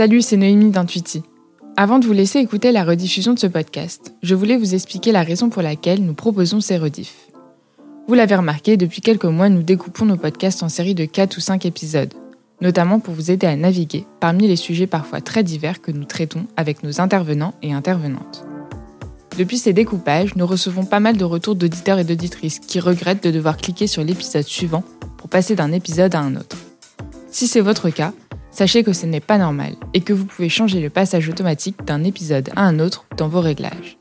Salut, c'est Noémie d'Intuiti. Avant de vous laisser écouter la rediffusion de ce podcast, je voulais vous expliquer la raison pour laquelle nous proposons ces rediffs. Vous l'avez remarqué, depuis quelques mois, nous découpons nos podcasts en séries de 4 ou 5 épisodes, notamment pour vous aider à naviguer parmi les sujets parfois très divers que nous traitons avec nos intervenants et intervenantes. Depuis ces découpages, nous recevons pas mal de retours d'auditeurs et d'auditrices qui regrettent de devoir cliquer sur l'épisode suivant pour passer d'un épisode à un autre. Si c'est votre cas, sachez que ce n'est pas normal et que vous pouvez changer le passage automatique d'un épisode à un autre dans vos réglages.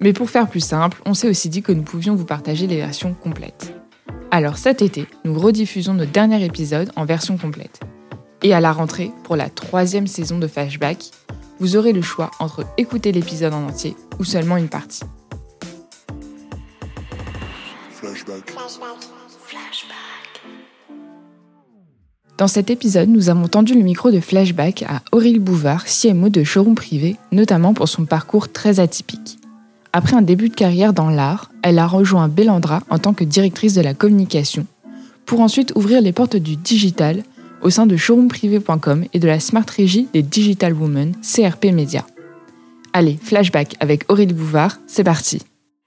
Mais pour faire plus simple, on s'est aussi dit que nous pouvions vous partager les versions complètes. Alors cet été, nous rediffusons notre dernier épisode en version complète. Et à la rentrée, pour la troisième saison de Flashback, vous aurez le choix entre écouter l'épisode en entier ou seulement une partie. Flashback. Dans cet épisode, nous avons tendu le micro de Flashback à Aurélie Bouvard, CMO de Showroom Privé, notamment pour son parcours très atypique. Après un début de carrière dans l'art, elle a rejoint Bellandra en tant que directrice de la communication, pour ensuite ouvrir les portes du digital au sein de showroomprivé.com et de la Smart Régie des Digital Women, CRP Media. Allez, flashback avec Aurélie Bouvard, c'est parti.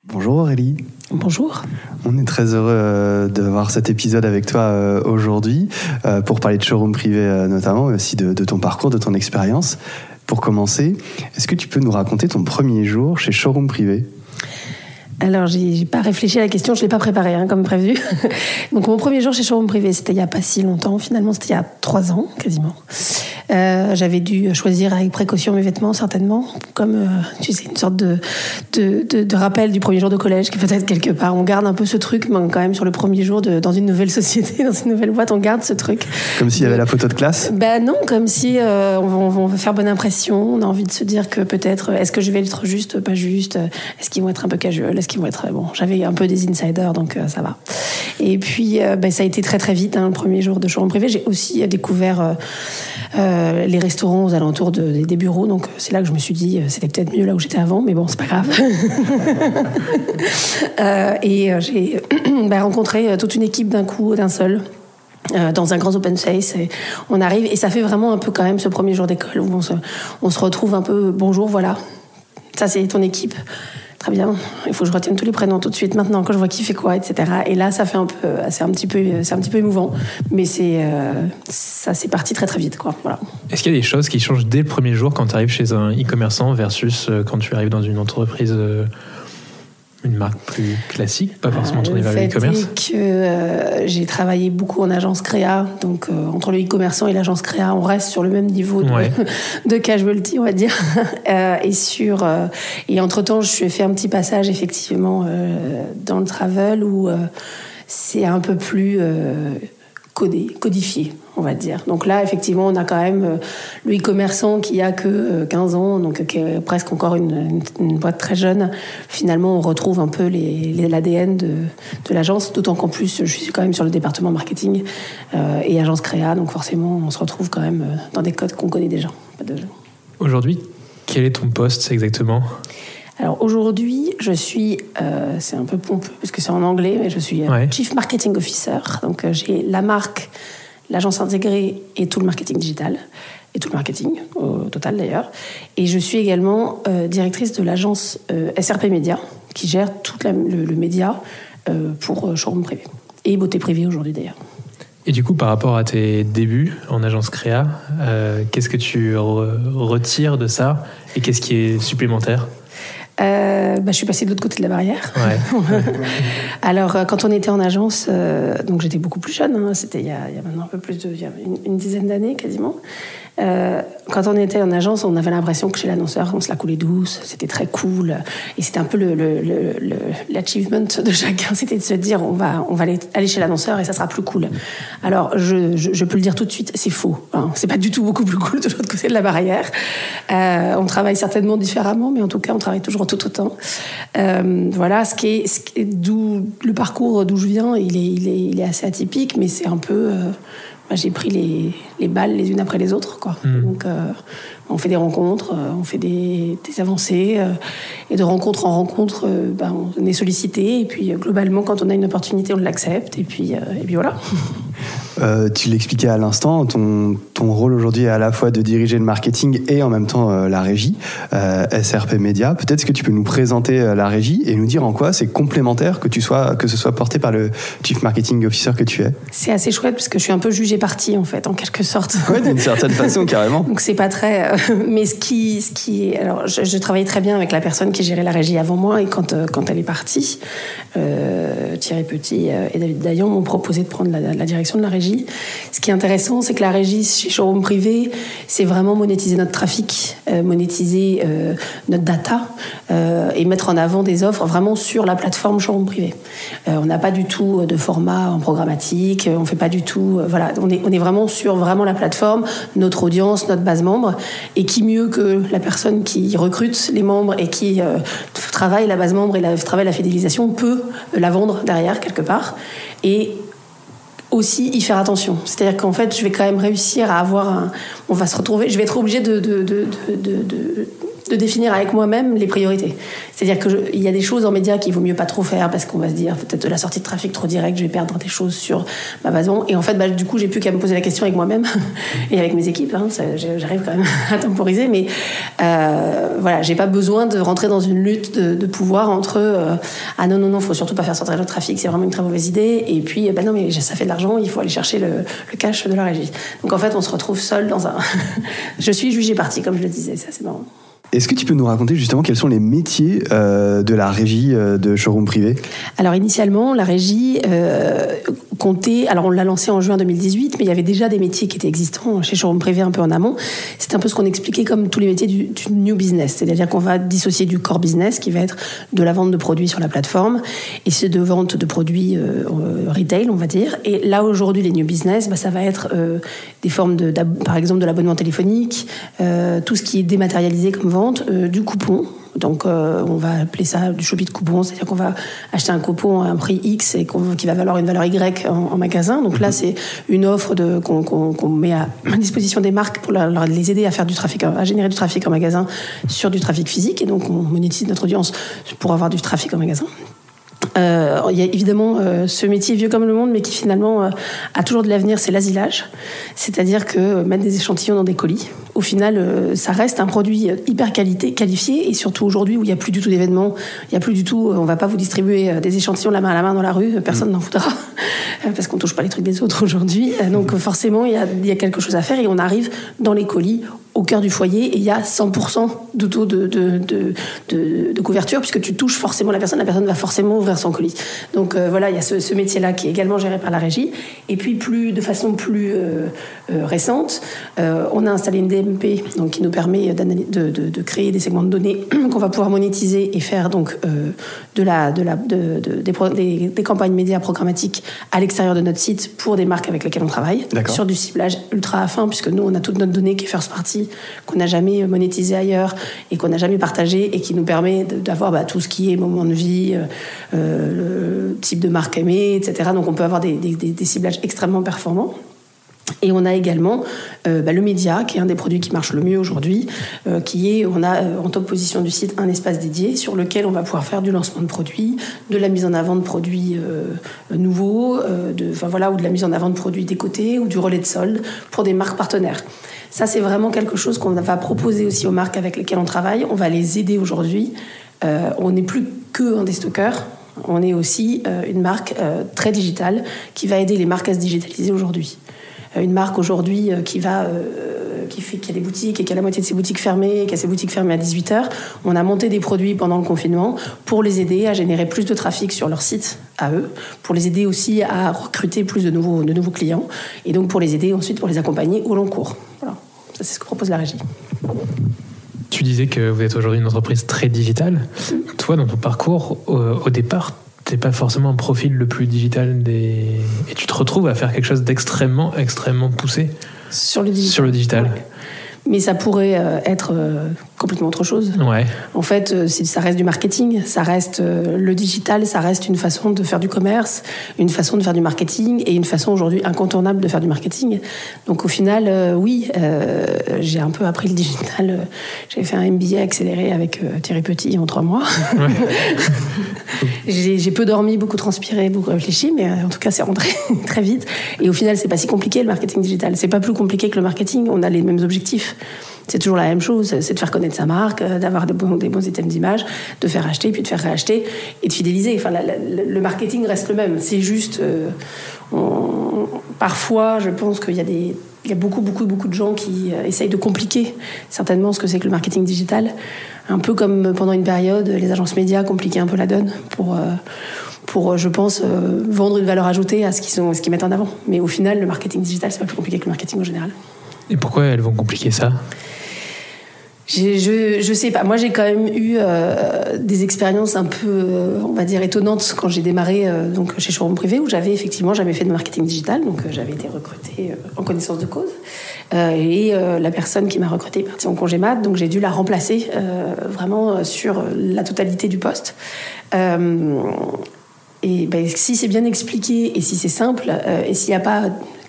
Bonjour Aurélie. Bonjour. On est très heureux euh, de voir cet épisode avec toi euh, aujourd'hui euh, pour parler de showroom privé notamment, mais aussi de, de ton parcours, de ton expérience. Pour commencer, est-ce que tu peux nous raconter ton premier jour chez Showroom Privé? Alors, j'ai pas réfléchi à la question, je l'ai pas préparé, hein, comme prévu. Donc, mon premier jour chez Showroom Privé, c'était il y a pas si longtemps. Finalement, c'était il y a trois ans, quasiment. Euh, j'avais dû choisir avec précaution mes vêtements, certainement, comme euh, tu sais, une sorte de, de, de, de, rappel du premier jour de collège, qui peut-être quelque part. On garde un peu ce truc, mais quand même sur le premier jour de, dans une nouvelle société, dans une nouvelle boîte, on garde ce truc. Comme s'il y avait la photo de classe? Ben non, comme si euh, on, on, veut faire bonne impression, on a envie de se dire que peut-être, est-ce que je vais être juste, pas juste, est-ce qu'ils vont être un peu casual, est-ce qu'ils vont être. Bon, j'avais un peu des insiders, donc ça va. Et puis, ben, ça a été très très vite, hein, le premier jour de showroom privé. J'ai aussi découvert euh, les restaurants aux alentours des bureaux. Donc c'est là que je me suis dit, euh, c'était peut-être mieux là où j'étais avant, mais bon, c'est pas grave. euh, et euh, j'ai bah, rencontré toute une équipe d'un coup, d'un seul. dans un grand open space et on arrive et ça fait vraiment un peu quand même ce premier jour d'école où on se, on se retrouve un peu bonjour voilà ça c'est ton équipe très bien, il faut que je retienne tous les prénoms tout de suite maintenant quand je vois qui fait quoi, etc. Et là, ça fait un peu, c'est un petit peu, c'est un petit peu émouvant, mais c'est, euh, ça c'est parti très très vite, quoi. Voilà. Est-ce qu'il y a des choses qui changent dès le premier jour quand tu arrives chez un e-commerçant versus euh, quand tu arrives dans une entreprise euh, une marque plus classique, pas forcément tournée vers le e-commerce que euh, j'ai travaillé beaucoup en agence créa, donc euh, entre le e-commerçant et l'agence créa, on reste sur le même niveau de, ouais. de casualty, on va dire. euh, et sur euh, et entre temps, je suis fait un petit passage effectivement euh, dans le travel où c'est un peu plus codé, codifié on va dire. Donc là, effectivement, on a quand même euh, le e-commerçant qui a que 15 euh, ans, donc qui est presque encore une, boîte très jeune. Finalement, on retrouve un peu l'ADN de, de l'agence, d'autant qu'en plus, je suis quand même sur le département marketing euh, et agence créa, donc forcément, on se retrouve quand même euh, dans des codes qu'on connaît déjà. Aujourd'hui, quel est ton poste exactement? Alors aujourd'hui, je suis, euh, c'est un peu pompeux parce que c'est en anglais, mais je suis ouais. Chief Marketing Officer. Donc euh, j'ai la marque l'agence intégrée et tout le marketing digital, et tout le marketing au total d'ailleurs. Et je suis également euh, directrice de l'agence euh, SRP Média, qui gère tout la, le, le, média euh, pour showroom privé. Et beauté privée aujourd'hui d'ailleurs. Et du coup, par rapport à tes débuts en agence créa, qu'est-ce que tu re retires de ça et qu'est-ce qui est supplémentaire? Euh, bah, je suis passée de l'autre côté de la barrière. Ouais. Alors, quand on était en agence, euh, donc j'étais beaucoup plus jeune, hein, c'était il, il, y a maintenant un peu plus de, il y a une, une dizaine d'années quasiment. Euh, quand on était en agence, on avait l'impression que chez l'annonceur, on se la coulait douce, c'était très cool. Et c'était un peu l'achievement le, le, de chacun, c'était de se dire on va, on va aller, aller chez l'annonceur et ça sera plus cool. Alors, je, je, je peux le dire tout de suite, c'est faux. Hein. C'est pas du tout beaucoup plus cool de l'autre côté de la barrière. Euh, on travaille certainement différemment, mais en tout cas, on travaille toujours tout autant. Euh, voilà, ce qui est, ce qui est d'où le parcours d'où je viens, il est, il est, il est assez atypique, mais c'est un peu euh, j'ai pris les, les, balles les unes après les autres. Quoi. Mmh. Donc, euh, on fait des rencontres, euh, on fait des, des avancées, euh, et de rencontre en rencontre, ben, on est sollicité, et puis globalement, quand on a une opportunité, on l'accepte, et puis, et puis voilà. Euh, tu l'expliquais à l'instant, ton, ton rôle aujourd'hui est à la fois de diriger le marketing et en même temps euh, la régie, euh, SRP Média. Peut-être que tu peux nous présenter euh, la régie et nous dire en quoi c'est complémentaire que, tu sois, que ce soit porté par le Chief Marketing Officer que tu es? C'est assez chouette parce que je suis un peu jugée partie en fait, en quelque sorte. Oui, d'une certaine façon, carrément. Donc c'est pas très. mais ce qui, ce qui. Alors, je, je travaillais très bien avec la personne qui gérait la régie avant moi et quand, euh, quand elle est partie, euh, Thierry Petit euh, et David Dayan m'ont proposé de prendre la, la direction de la régie. Ce qui est intéressant, c'est que la régie chez Showroom Privé, c'est vraiment monétiser notre trafic, euh, monétiser euh, notre data euh, et mettre en avant des offres vraiment sur la plateforme Showroom Privé. On n'a pas du tout de format en programmatique, on fait pas du tout. voilà, on est, on est vraiment sur vraiment la plateforme, notre audience, notre base membre. Et qui mieux que la personne qui recrute les membres et qui euh, travaille la base membre et la, travaille la fidélisation peut la vendre derrière quelque part. Et aussi y faire attention. C'est-à-dire qu'en fait, je vais quand même réussir à avoir un... On va se retrouver... Je vais être obligé de, de- définir avec moi-même les priorités. C'est-à-dire qu'il y a des choses en médias qu'il vaut mieux pas trop faire parce qu'on va se dire peut-être de la sortie de trafic trop direct, je vais perdre des choses sur ma membre. Et en fait, bah, du coup, j'ai plus qu'à me poser la question avec moi-même et avec mes équipes. hein. Ça, J'arrive quand même à temporiser, mais euh, voilà, j'ai pas besoin de rentrer dans une lutte de, pouvoir entre euh, ah non non non, faut surtout pas faire sortir le trafic, c'est vraiment une très mauvaise idée. Et puis bah non mais ça fait de l'argent, il faut aller chercher le, le cash de la régie. Donc en fait, on se retrouve seul dans un. je suis jugée partie, comme je le disais, c'est assez marrant. Est-ce que tu peux nous raconter justement quels sont les métiers euh, de la régie euh, de showroom privé? Alors initialement, la régie euh, comptait, alors on l'a lancé en juin 2018, mais il y avait déjà des métiers qui étaient existants chez Showroom Privé un peu en amont. C'est un peu ce qu'on expliquait comme tous les métiers du, du new business, c'est-à-dire qu'on va dissocier du core business qui va être de la vente de produits sur la plateforme et c'est de vente de produits retail, on va dire. Et là aujourd'hui, les new business, bah, ça va être des formes de, par exemple de l'abonnement téléphonique, tout ce qui est dématérialisé comme vente, euh, du coupon. Donc, euh, on va appeler ça du shopping de coupon, c'est-à-dire qu'on va acheter un coupon à un prix X et qu'on- qui va valoir une valeur Y en, en magasin. Donc là, c'est une offre qu'on met à disposition des marques pour leur- les aider à faire du trafic, à générer du trafic en magasin sur du trafic physique. Et donc, on monétise notre audience pour avoir du trafic en magasin. Euh, il y a évidemment euh, ce métier vieux comme le monde, mais qui finalement euh, a toujours de l'avenir, c'est l'asilage. C'est-à-dire que mettre des échantillons dans des colis, au final, euh, ça reste un produit hyper qualité, qualifié, et surtout aujourd'hui où il n'y a plus du tout d'événements, il n'y a plus du tout, euh, on va pas vous distribuer euh, des échantillons la main à la main dans la rue, personne n'en voudra, parce qu'on touche pas les trucs des autres aujourd'hui. Donc euh, forcément, il y a, il y a quelque chose à faire, et on arrive dans les colis au cœur du foyer et il y a 100% de taux de, de, de, de, de couverture puisque tu touches forcément la personne, la personne va forcément ouvrir son colis. Donc euh, voilà, il y a ce, ce métier-là qui est également géré par la régie. Et puis plus de façon plus euh, euh, récente, on a installé une Donc, qui nous permet de, de, de créer des segments de données qu'on va pouvoir monétiser et faire donc euh, de la, de la, de, de- des, pro- des, des campagnes médias programmatiques à l'extérieur de notre site pour des marques avec lesquelles on travaille sur du ciblage ultra fin, puisque nous, on a toute notre donnée qui est first party, qu'on n'a jamais monétisé ailleurs et qu'on n'a jamais partagé et qui nous permet d'avoir bah, tout ce qui est moment de vie, euh, euh, le type de marque aimée, etc. Donc on peut avoir des ciblages extrêmement performants. Et on a également euh, bah, le média, qui est un des produits qui marche le mieux aujourd'hui, euh, qui est, on a euh, en top position du site un espace dédié sur lequel on va pouvoir faire du lancement de produits, de la mise en avant de produits nouveaux, voilà, ou de la mise en avant de produits des côtés, ou du relais de solde pour des marques partenaires. Ça, c'est vraiment quelque chose qu'on va proposer aussi aux marques avec lesquelles on travaille. On va les aider aujourd'hui. On n'est plus que un déstockeur. On est aussi une marque très digitale qui va aider les marques à se digitaliser aujourd'hui. Une marque aujourd'hui euh, qui va euh, qui fait qui a des boutiques et qui a la moitié de ses boutiques fermées, qui a ses boutiques fermées à 18h. On a monté des produits pendant le confinement pour les aider à générer plus de trafic sur leur site à eux, pour les aider aussi à recruter plus de nouveaux de nouveaux clients et donc pour les aider ensuite pour les accompagner au long cours. Voilà. Ça c'est ce que propose la régie. Tu disais que vous êtes aujourd'hui une entreprise très digitale. Toi, dans ton parcours, au départ, t'es pas forcément un profil le plus digital des. Et tu te retrouves à faire quelque chose d'extrêmement, extrêmement poussé Sur le digital. sur le digital. Ouais. Mais ça pourrait euh, être euh, complètement autre chose. Ouais. En fait, euh, ça reste du marketing, ça reste euh, le digital, ça reste une façon de faire du commerce, une façon de faire du marketing et une façon aujourd'hui incontournable de faire du marketing. Donc au final, euh, oui, euh, j'ai un peu appris le digital. J'ai fait un MBA accéléré avec euh, Thierry Petit en trois mois. j'ai j'ai peu dormi, beaucoup transpiré, beaucoup réfléchi, mais en tout cas, c'est rentré très vite. Et au final, c'est pas si compliqué le marketing digital. C'est pas plus compliqué que le marketing. On a les mêmes objectifs. C'est toujours la même chose, c'est de faire connaître sa marque, euh, d'avoir des bons, items d'image, de faire acheter, puis de faire réacheter et de fidéliser. Enfin, le marketing reste le même. C'est juste, euh, parfois, je pense qu'il y a beaucoup, beaucoup, beaucoup de gens qui euh, essayent de compliquer certainement ce que c'est que le marketing digital. Un peu comme pendant une période, les agences médias compliquaient un peu la donne pour, pour je pense, vendre une valeur ajoutée à ce qu'ils ce qu'ils mettent en avant. Mais au final, le marketing digital, c'est pas plus compliqué que le marketing en général. Et pourquoi elles vont compliquer ça? Je, je sais pas. Moi, j'ai quand même eu euh, des expériences un peu, euh, on va dire, étonnantes quand j'ai démarré euh, donc chez Showroom Privé, où j'avais effectivement jamais fait de marketing digital, donc j'avais été recrutée en connaissance de cause. Et la personne qui m'a recrutée est partie en congé mat, donc j'ai dû la remplacer vraiment sur la totalité du poste. Et ben, si c'est bien expliqué et si c'est simple, et s'il n'y a pas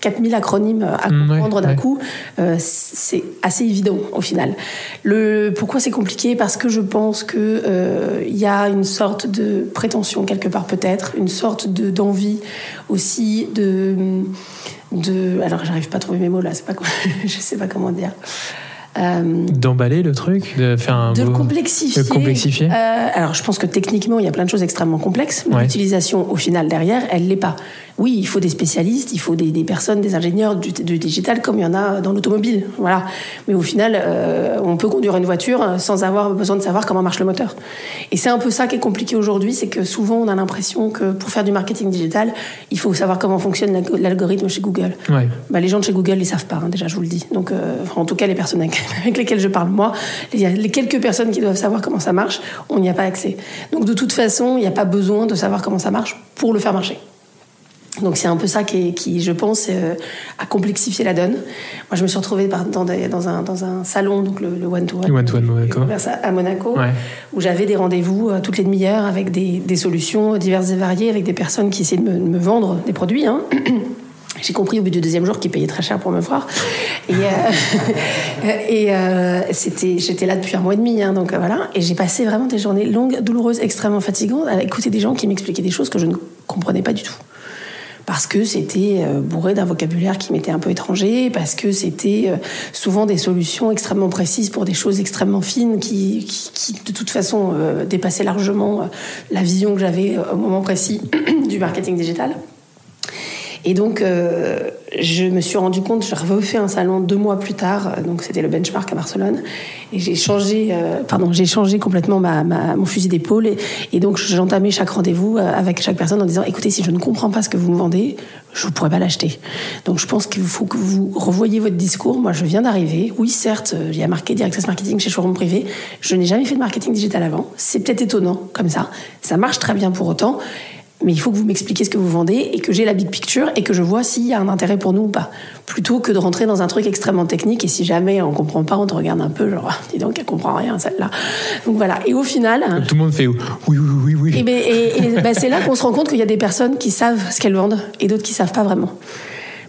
4000 acronymes à Mm, ouais, comprendre d'un ouais. coup, euh, c'est assez évident au final. Le, pourquoi c'est compliqué? Parce que je pense qu'il euh, y a une sorte de prétention quelque part peut-être, une sorte de- d'envie aussi de, de... Alors j'arrive pas à trouver mes mots là, c'est pas, je sais pas comment dire. Euh, D'emballer le truc De faire un de le complexifier. de complexifier Euh, alors, je pense que techniquement, il y a plein de choses extrêmement complexes, mais Ouais. l'utilisation, au final, derrière, elle l'est pas. Oui, il faut des spécialistes, il faut des, des personnes, des ingénieurs du, du digital, comme il y en a dans l'automobile. Voilà. Mais au final, euh, on peut conduire une voiture sans avoir besoin de savoir comment marche le moteur. Et c'est un peu ça qui est compliqué aujourd'hui, c'est que souvent, on a l'impression que pour faire du marketing digital, il faut savoir comment fonctionne l'alg- l'algorithme chez Google. Ouais. Bah, les gens de chez Google, ils savent pas, hein, déjà, je vous le dis. Donc, enfin, en tout cas, les personnes avec, avec lesquelles je parle, moi, les, les quelques personnes qui doivent savoir comment ça marche, on n'y a pas accès. Donc, de toute façon, il n'y a pas besoin de savoir comment ça marche pour le faire marcher. Donc c'est un peu ça qui, est- qui je pense, euh, a complexifié la donne. Moi, je me suis retrouvée dans, des- dans, un, dans un salon, donc le le one-to-one, Le one-to-one Monaco. commerce à- à Monaco, Ouais. où j'avais des rendez-vous euh, toutes les demi-heures avec des, des solutions diverses et variées, avec des personnes qui essayaient de me, de me vendre des produits. hein. J'ai compris au bout du deuxième jour qu'ils payaient très cher pour me voir. Et, euh, et euh, c'était, j'étais là depuis un mois et demi, hein, donc euh, voilà. Et j'ai passé vraiment des journées longues, douloureuses, extrêmement fatigantes, à écouter des gens qui m'expliquaient des choses que je ne comprenais pas du tout parce que c'était bourré d'un vocabulaire qui m'était un peu étranger, parce que c'était souvent des solutions extrêmement précises pour des choses extrêmement fines qui, qui, qui, de toute façon, dépassaient largement la vision que j'avais au moment précis du marketing digital. Et donc, euh, je me suis rendu compte, j'ai refait un salon deux mois plus tard, euh, donc c'était le benchmark à Barcelone, et j'ai changé, euh, pardon, j'ai changé complètement ma, ma- mon fusil d'épaule, et, et donc j'entamais chaque rendez-vous euh, avec chaque personne en disant, écoutez, si je ne comprends pas ce que vous me vendez, je ne pourrais pas l'acheter. Donc je pense qu'il faut que vous revoyiez votre discours. Moi, je viens d'arriver. Oui, certes, euh, il y a marqué directrice marketing chez Showroom Privé. Je n'ai jamais fait de marketing digital avant. C'est peut-être étonnant comme ça. Ça marche très bien pour autant. Mais il faut que vous m'expliquiez ce que vous vendez et que j'ai la big picture et que je vois s'il y a un intérêt pour nous ou pas. Plutôt que de rentrer dans un truc extrêmement technique et si jamais on comprend pas, on te regarde un peu genre, dis donc, elle comprend rien celle-là. Donc voilà. Et au final, Tout le monde fait oui, oui, oui, oui. et, ben, et- et ben, c'est là qu'on se rend compte qu'il y a des personnes qui savent ce qu'elles vendent et d'autres qui savent pas vraiment.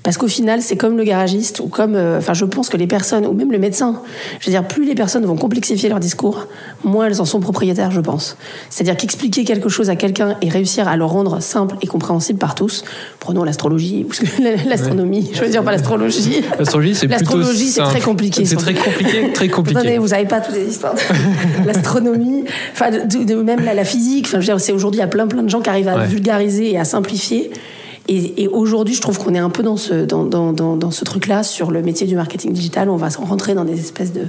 Parce qu'au final, c'est comme le garagiste ou comme, euh, enfin, je pense que les personnes ou même le médecin. Je veux dire, plus les personnes vont complexifier leur discours, moins elles en sont propriétaires, je pense. C'est-à-dire qu'expliquer quelque chose à quelqu'un et réussir à le rendre simple et compréhensible par tous. Prenons l'astrologie, ou l'astronomie. Je veux dire pas l'astrologie. L'astrologie, c'est L'astrologie, c'est très compliqué. C'est très compliqué, très compliqué. Attendez, vous n'avez pas toutes les histoires. de L'astronomie, enfin, de, de- même la, la physique. Enfin, je veux dire, c'est aujourd'hui, il y a plein, plein de gens qui arrivent à Ouais. vulgariser et à simplifier. Et, et aujourd'hui, je trouve qu'on est un peu dans ce, dans, dans, dans, dans ce truc-là sur le métier du marketing digital. On va s'en rentrer dans des espèces de,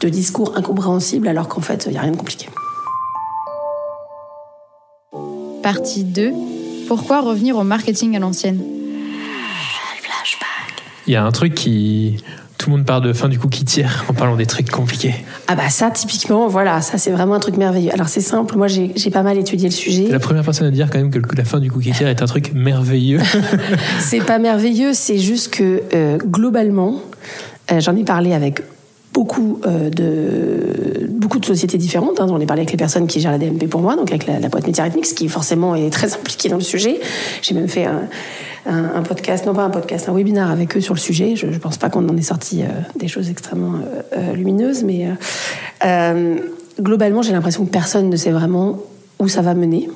de discours incompréhensibles, alors qu'en fait, il n'y a rien de compliqué. Partie 2. Pourquoi revenir au marketing à l'ancienne? Il y a un truc qui. Tout le monde parle de fin du coup qui tire en parlant des trucs compliqués. Ah bah ça, typiquement, voilà, ça c'est vraiment un truc merveilleux. Alors c'est simple, moi j'ai pas mal étudié le sujet. C'est la première personne à dire quand même que la fin du coup qui tire est un truc merveilleux. C'est pas merveilleux, c'est juste que euh, globalement, euh, j'en ai parlé avec beaucoup euh, de beaucoup de sociétés différentes. Hein. J'en ai parlé avec les personnes qui gèrent la DMP pour moi, donc avec la, boîte métier qui forcément est très impliquée dans le sujet. J'ai même fait un, podcast, non pas un podcast, un webinaire avec eux sur le sujet. Je ne pense pas qu'on en ait sorti des choses extrêmement lumineuses, mais globalement, j'ai l'impression que personne ne sait vraiment où ça va mener.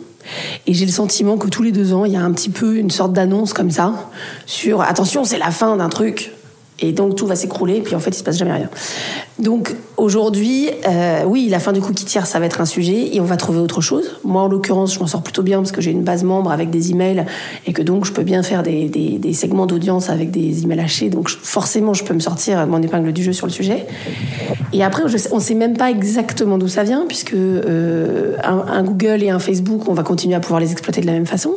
Et j'ai le sentiment que tous les deux ans, il y a un petit peu une sorte d'annonce comme ça sur attention, c'est la fin d'un truc. Et donc tout va s'écrouler, et puis en fait, il se passe jamais rien. Donc aujourd'hui, euh, oui, la fin du cookie tiers, ça va être un sujet, et on va trouver autre chose. Moi, en l'occurrence, je m'en sors plutôt bien parce que j'ai une base membre avec des emails, et que donc je peux bien faire des, segments d'audience avec des emails hachés. Donc forcément, je peux me sortir mon épingle du jeu sur le sujet. Et après, on ne sait même pas exactement d'où ça vient, puisque euh, un Google et un Facebook, on va continuer à pouvoir les exploiter de la même façon.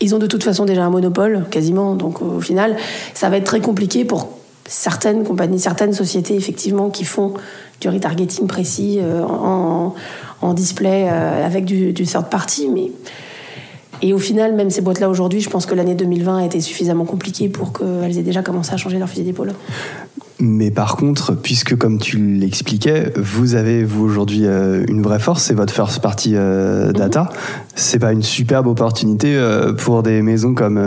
Ils ont de toute façon déjà un monopole, quasiment. Donc au final, ça va être très compliqué pour certaines compagnies, certaines sociétés effectivement qui font du retargeting précis euh, en, display euh, avec du, du third party, mais et au final, même ces boîtes-là aujourd'hui, je pense que l'année 2020 a été suffisamment compliquée pour qu'elles aient déjà commencé à changer leur fusil d'épaule. Mais par contre, puisque comme tu l'expliquais, vous avez vous aujourd'hui euh, une vraie force, c'est votre first party euh, data. Mhm. C'est pas une superbe opportunité euh, pour des maisons comme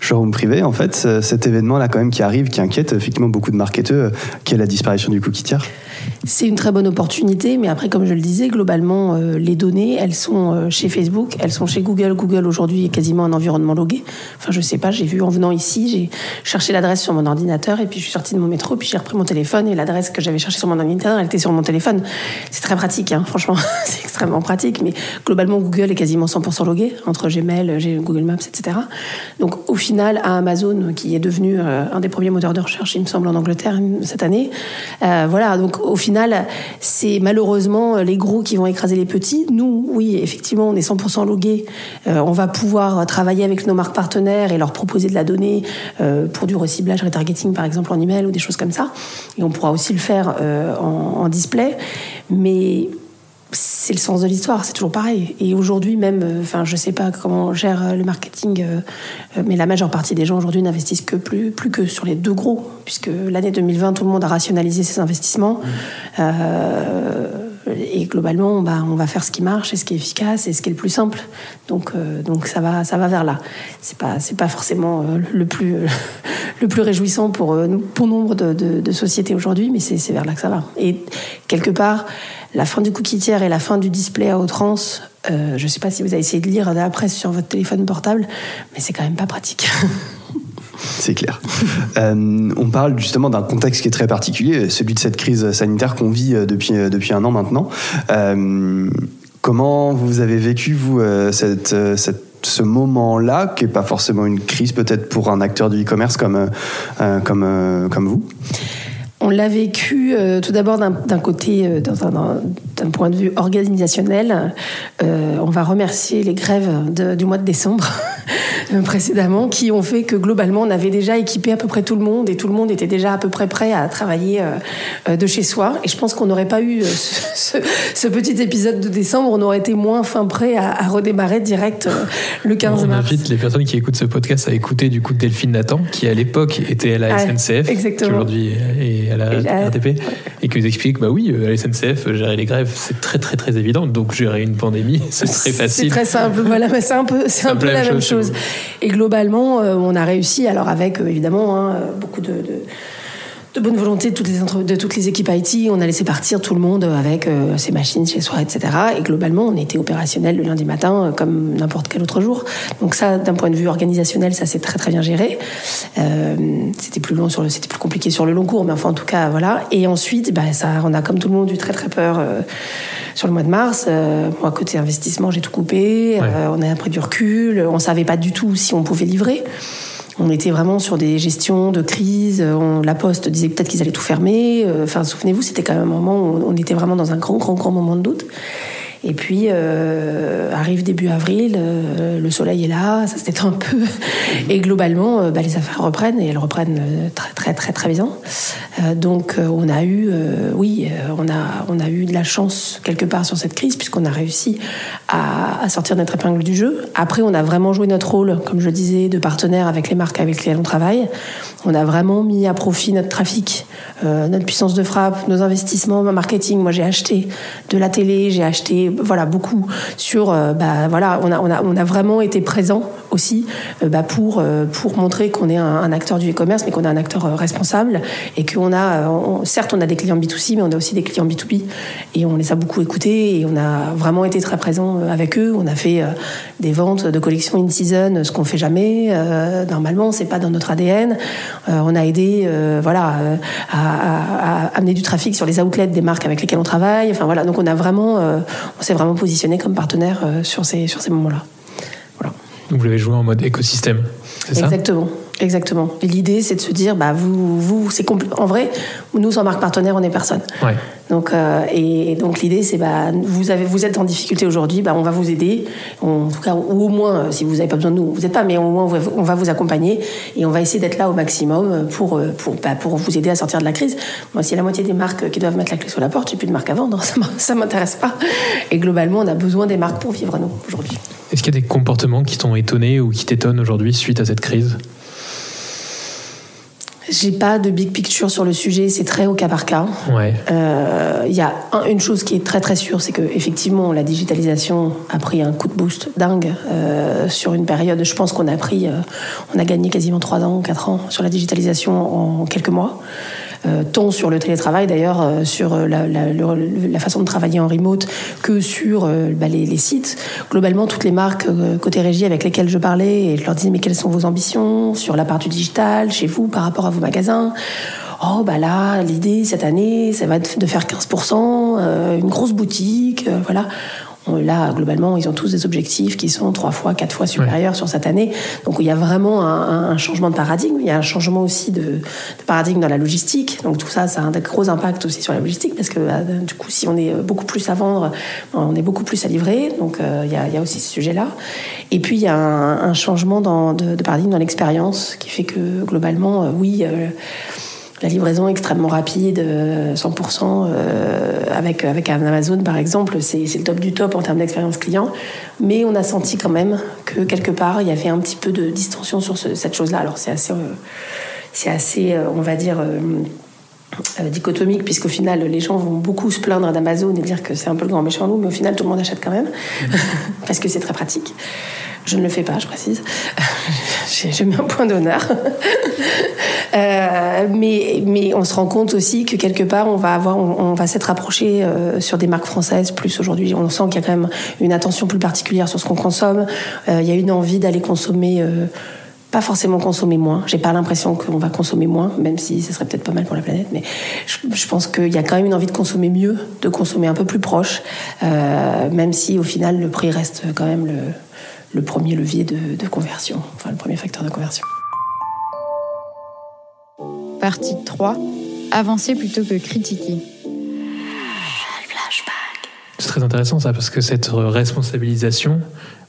showroom privé en fait. Cet événement là quand même qui arrive, qui inquiète effectivement beaucoup de marketeurs, qui est la disparition du cookie tiers. C'est une très bonne opportunité, mais après, comme je le disais, globalement, euh, les données, elles sont euh, chez Facebook, elles sont chez Google. Google aujourd'hui est quasiment un environnement logué. Enfin, je sais pas, j'ai vu en venant ici, j'ai cherché l'adresse sur mon ordinateur et puis je suis sortie de mon métro, puis j'ai repris mon téléphone et l'adresse que j'avais cherchée sur mon ordinateur, elle était sur mon téléphone. C'est très pratique, hein, franchement, c'est extrêmement pratique, mais globalement, Google est quasiment 100% logué entre Gmail, Google Maps, etc. Donc, au final, à Amazon, qui est devenu euh, un des premiers moteurs de recherche, il me semble, en Angleterre cette année, voilà, donc au final, c'est malheureusement les gros qui vont écraser les petits. Nous, oui, effectivement, on est 100% logués. Euh, on va pouvoir travailler avec nos marques partenaires et leur proposer de la donnée euh, pour du reciblage, retargeting, par exemple, en email ou des choses comme ça. Et on pourra aussi le faire euh, en, en display. Mais c'est le sens de l'histoire, c'est toujours pareil. Et aujourd'hui même, euh, enfin, je sais pas comment gère euh, le marketing, euh, mais la majeure partie des gens aujourd'hui n'investissent que plus, plus que sur les deux gros, puisque l'année 2020, tout le monde a rationalisé ses investissements. et globalement, bah, on va faire ce qui marche et ce qui est efficace et ce qui est le plus simple. Donc, donc ça va, ça va vers là. C'est pas, c'est pas forcément le plus, le plus réjouissant pour pour nombre de, de, de sociétés aujourd'hui, mais c'est vers là que ça va. Et quelque part la fin du cookie tiers et la fin du display à outrance, euh, je ne sais pas si vous avez essayé de lire la presse sur votre téléphone portable, mais c'est quand même pas pratique. C'est clair. Euh, on parle justement d'un contexte qui est très particulier, celui de cette crise sanitaire qu'on vit euh, depuis, depuis un an maintenant. comment vous avez vécu, vous, ce moment-là, qui n'est pas forcément une crise peut-être pour un acteur du e-commerce comme, comme, comme vous? On l'a vécu euh, tout d'abord d'un côté, euh, d'un point de vue organisationnel. Euh, on va remercier les grèves du mois de décembre précédemment qui ont fait que globalement on avait déjà équipé à peu près tout le monde et tout le monde était déjà à peu près prêt à travailler de chez soi. Et je pense qu'on n'aurait pas eu ce, petit épisode de décembre, on aurait été moins fin prêt à, redémarrer direct le 15 on mars. On invite les personnes qui écoutent ce podcast à écouter du coup Delphine Nathan qui à l'époque était à la SNCF, qui aujourd'hui est à la RTP, et qui nous explique bah oui, à la SNCF, gérer les grèves, c'est très très très évident. Donc gérer une pandémie, c'est très facile. C'est très simple. Voilà, c'est un peu, c'est un peu la même chose. Et globalement, euh, on a réussi. Alors avec euh, évidemment hein, beaucoup de de bonne volonté de toutes les, de toutes les équipes IT. On a laissé partir tout le monde avec euh, ses machines chez soi, etc. Et globalement, on était opérationnel le lundi matin euh, comme n'importe quel autre jour. Donc ça, d'un point de vue organisationnel, ça s'est très très bien géré. Euh, c'était plus long sur le, c'était plus compliqué sur le long cours, mais enfin en tout cas voilà. Et ensuite, bah, ça, on a comme tout le monde eu très très peur sur le mois de mars. moi, côté investissement, j'ai tout coupé. on a pris du recul. On savait pas du tout si on pouvait livrer. On était vraiment sur des gestions de crise. la Poste disait peut-être qu'ils allaient tout fermer. Euh, enfin, souvenez-vous, c'était quand même un moment où on était vraiment dans un grand, grand, grand moment de doute. Et puis arrive début avril, le soleil est là, ça se détend un peu, et globalement, bah, les affaires reprennent et elles reprennent très très très très bien. donc on a eu, oui, on a on a eu de la chance quelque part sur cette crise puisqu'on a réussi à, à sortir notre épingle du jeu. Après, on a vraiment joué notre rôle, comme je le disais, de partenaire avec les marques avec lesquelles on travaille. On a vraiment mis à profit notre trafic, euh, notre puissance de frappe, nos investissements en marketing. Moi, j'ai acheté de la télé, j'ai acheté voilà beaucoup sur. Euh, bah, voilà, on a, on a, on a vraiment été présent aussi euh, bah, pour pour montrer qu'on est un, acteur du e-commerce, mais qu'on est un acteur responsable et qu'on a, certes, on a des clients B2C, mais on a aussi des clients B2B et on les a beaucoup écoutés et on a vraiment été très présent avec eux. On a fait des ventes de collections in season, ce qu'on fait jamais. normalement, c'est pas dans notre ADN. Euh, on a aidé, euh, voilà, euh, à, amener du trafic sur les outlets des marques avec lesquelles on travaille. Enfin voilà, donc on a vraiment, on s'est vraiment positionné comme partenaire sur ces sur ces moments-là. Voilà. Donc vous l'avez joué en mode écosystème, c'est ça? Exactement. Exactement. Et l'idée, c'est de se dire, bah, vous, vous, c'est en vrai, nous, sans marque partenaire, on n'est personne. Ouais. Donc, euh, et, donc l'idée, c'est, bah, vous avez, vous êtes en difficulté aujourd'hui, bah, on va vous aider. en tout cas, ou au moins, si vous n'avez pas besoin de nous, vous n'êtes pas, mais au moins, on va vous accompagner et on va essayer d'être là au maximum pour, pour, bah, pour vous aider à sortir de la crise. Moi, si la moitié des marques qui doivent mettre la clé sur la porte, j'ai plus de marques à vendre, ça m'intéresse pas. Et globalement, on a besoin des marques pour vivre, nous, aujourd'hui. Est-ce qu'il y a des comportements qui t'ont étonné ou qui t'étonnent aujourd'hui suite à cette crise? J'ai pas de big picture sur le sujet, c'est très au cas par cas. Il ouais. euh, y a une chose qui est très très sûre, c'est que effectivement la digitalisation a pris un coup de boost dingue euh, sur une période. Je pense qu'on a pris, euh, on a gagné quasiment 3 ans, 4 ans sur la digitalisation en quelques mois. Euh, tant sur le télétravail d'ailleurs, euh, sur euh, la, façon de travailler en remote que sur bah, les, sites. Globalement, toutes les marques côté régie avec lesquelles je parlais, et je leur disais mais quelles sont vos ambitions sur la part du digital chez vous par rapport à vos magasins? Oh bah là, l'idée cette année, ça va être de faire 15%, une grosse boutique, voilà. Là, globalement, ils ont tous des objectifs qui sont trois fois, quatre fois supérieurs sur cette année. Donc, il y a vraiment un, changement de paradigme. Il y a un changement aussi de, paradigme dans la logistique. Donc, tout ça, ça a un gros impact aussi sur la logistique parce que, bah, du coup, si on est beaucoup plus à vendre, on est beaucoup plus à livrer. Donc, euh, il, y a, aussi ce sujet-là. Et puis, il y a un, changement de, paradigme dans l'expérience qui fait que, globalement, euh, oui, euh, la livraison extrêmement rapide, 100%, euh, euh, avec, avec un Amazon par exemple, c'est le top du top en termes d'expérience client. Mais on a senti quand même que quelque part, il y avait un petit peu de distension sur cette chose-là. Alors c'est assez, euh, assez on va dire, dichotomique, puisqu'au final, les gens vont beaucoup se plaindre d'Amazon et dire que c'est un peu le grand méchant nous, mais au final, tout le monde achète quand même, parce que c'est très pratique. Je ne le fais pas, je précise. je mets un point d'honneur. euh, mais, mais on se rend compte aussi que quelque part, on va on, va s'être approché euh, sur des marques françaises plus aujourd'hui. On sent qu'il y a quand même une attention plus particulière sur ce qu'on consomme. Euh, il y a une envie d'aller consommer. Pas forcément consommer moins. J'ai pas l'impression qu'on va consommer moins, même si ce serait peut-être pas mal pour la planète. Mais je, pense qu'il y a quand même une envie de consommer mieux, de consommer un peu plus proche, même si au final le prix reste quand même le, le premier levier de, conversion, enfin le premier facteur de conversion. Partie 3. Avancer plutôt que critiquer. C'est très intéressant ça, parce que cette responsabilisation,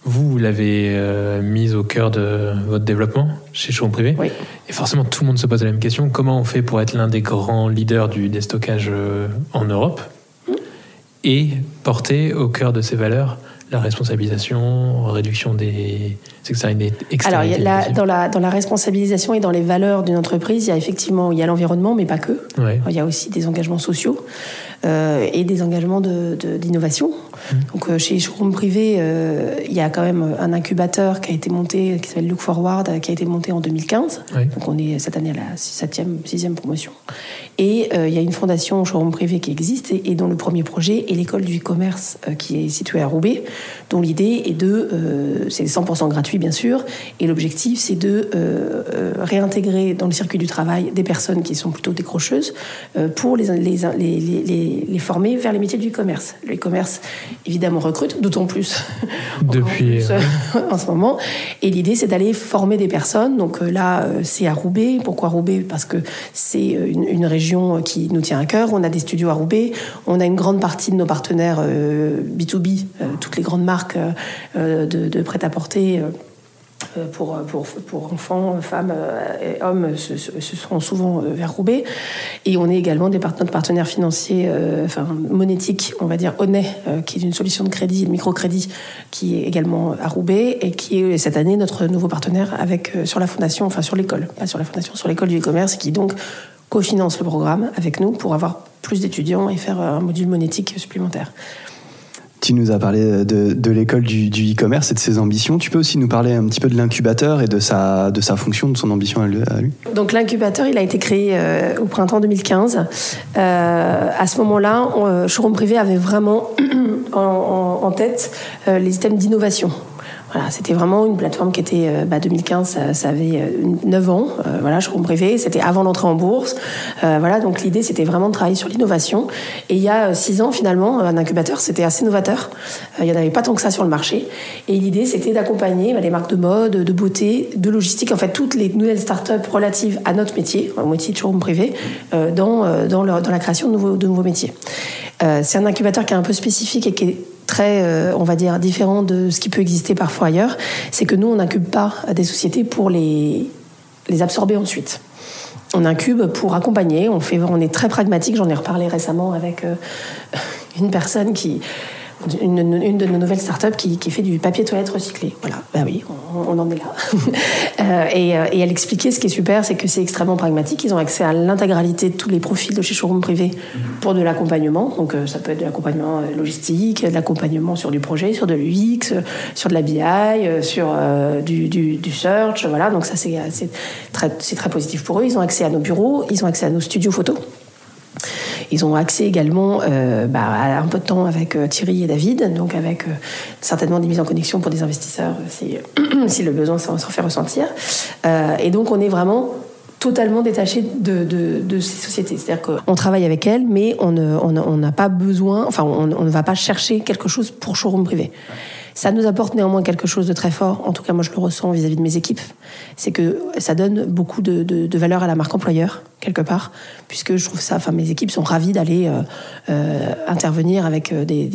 vous, l'avez euh, mise au cœur de votre développement chez Showroom Privé. Oui. Et forcément, tout le monde se pose la même question. Comment on fait pour être l'un des grands leaders du déstockage euh, en Europe mmh. et porter au cœur de ces valeurs la responsabilisation, réduction des Alors, il y a dans, la, dans la responsabilisation et dans les valeurs d'une entreprise, il y a effectivement il y a l'environnement, mais pas que. Il y a aussi des engagements sociaux euh, et des engagements d'innovation. De, mmh. Donc, euh, chez Showroom Privé, euh, il y a quand même un incubateur qui a été monté, qui s'appelle Look Forward, qui a été monté en 2015. Donc, on est cette année à la 7e, 6e promotion. Et il y a une fondation Showroom Privé qui existe et, et dont le premier projet est l'école du e-commerce qui est située à Roubaix, dont l'idée est de, c'est 100% gratuit bien sûr. Et l'objectif, c'est de euh, euh, réintégrer dans le circuit du travail des personnes qui sont plutôt décrocheuses euh, pour les, les, les, former vers les métiers du e-commerce. Le e-commerce, évidemment, recrute, d'autant plus depuis en ce moment. Et l'idée, c'est d'aller former des personnes. Donc là, c'est à Roubaix. Pourquoi Roubaix? Parce que c'est une, une, région qui nous tient à cœur. On a des studios à Roubaix. On a une grande partie de nos partenaires B2B, toutes les grandes marques de, de prêt-à-porter euh, pour, pour, pour, enfants, femmes euh, et hommes, ce, seront souvent euh, vers Roubaix. Et on est également des partenaires, partenaires financiers, enfin monétiques, on va dire Honnet, qui est une solution de crédit, de microcrédit, qui est également à Roubaix et qui est cette année notre nouveau partenaire avec, sur la fondation, enfin sur l'école, pas sur la fondation, sur l'école du e-commerce, qui donc cofinance le programme avec nous pour avoir plus d'étudiants et faire un module monétique supplémentaire. Tu nous as parlé de, l'école du, e-commerce et de ses ambitions. Tu peux aussi nous parler un petit peu de l'incubateur et de sa, de sa fonction, de son ambition à lui, Donc l'incubateur, il a été créé euh, au printemps 2015. Euh, à ce moment-là, euh, Showroom Privé avait vraiment en, tête les items d'innovation. Voilà, c'était vraiment une plateforme qui était, euh, bah, 2015, ça, avait 9 euh, ans. Euh, voilà, je privé, c'était avant l'entrée en bourse. voilà, donc l'idée, c'était vraiment de travailler sur l'innovation. Et il y a 6 ans, finalement, un incubateur, c'était assez novateur. il n'y en avait pas tant que ça sur le marché. Et l'idée, c'était d'accompagner bah, les marques de mode, de beauté, de logistique, en fait, toutes les nouvelles startups relatives à notre métier, au métier de showroom privé, dans, dans, dans, la création de nouveaux, de nouveaux métiers. c'est un incubateur qui est un peu spécifique et qui est très, euh, on va dire, différent de ce qui peut exister parfois ailleurs, c'est que nous, on n'incube pas des sociétés pour les, les absorber ensuite. On incube pour accompagner, on, fait, on est très pragmatique, j'en ai reparlé récemment avec euh, une personne qui, une, une, de nos nouvelles startups qui, qui fait du papier toilette recyclé. Voilà, bah oui, on, en est là. Euh, et, euh, et, elle expliquait ce qui est super, c'est que c'est extrêmement pragmatique. Ils ont accès à l'intégralité de tous les profils de chez Showroom Privé pour de l'accompagnement. Donc euh, ça peut être de l'accompagnement logistique, de l'accompagnement sur du projet, sur de l'UX, sur de la BI, sur du, du, du, search. Voilà, donc ça c'est très, très positif pour eux. Ils ont accès à nos bureaux, ils ont accès à nos studios photos. Ils ont accès également euh, bah, à un peu de temps avec euh, Thierry et David, donc avec euh, certainement des mises en connexion pour des investisseurs si, le besoin s'en fait ressentir. et donc on est vraiment totalement détaché de, ces sociétés. C'est-à-dire qu'on travaille avec elles, mais on n'a pas besoin, enfin on, ne va pas chercher quelque chose pour showroom privé. Ça nous apporte néanmoins quelque chose de très fort, en tout cas moi je le ressens vis-à-vis de mes équipes, c'est que ça donne beaucoup de, valeur à la marque employeur, quelque part, puisque je trouve ça, enfin mes équipes sont ravies d'aller euh, euh, intervenir avec euh, des,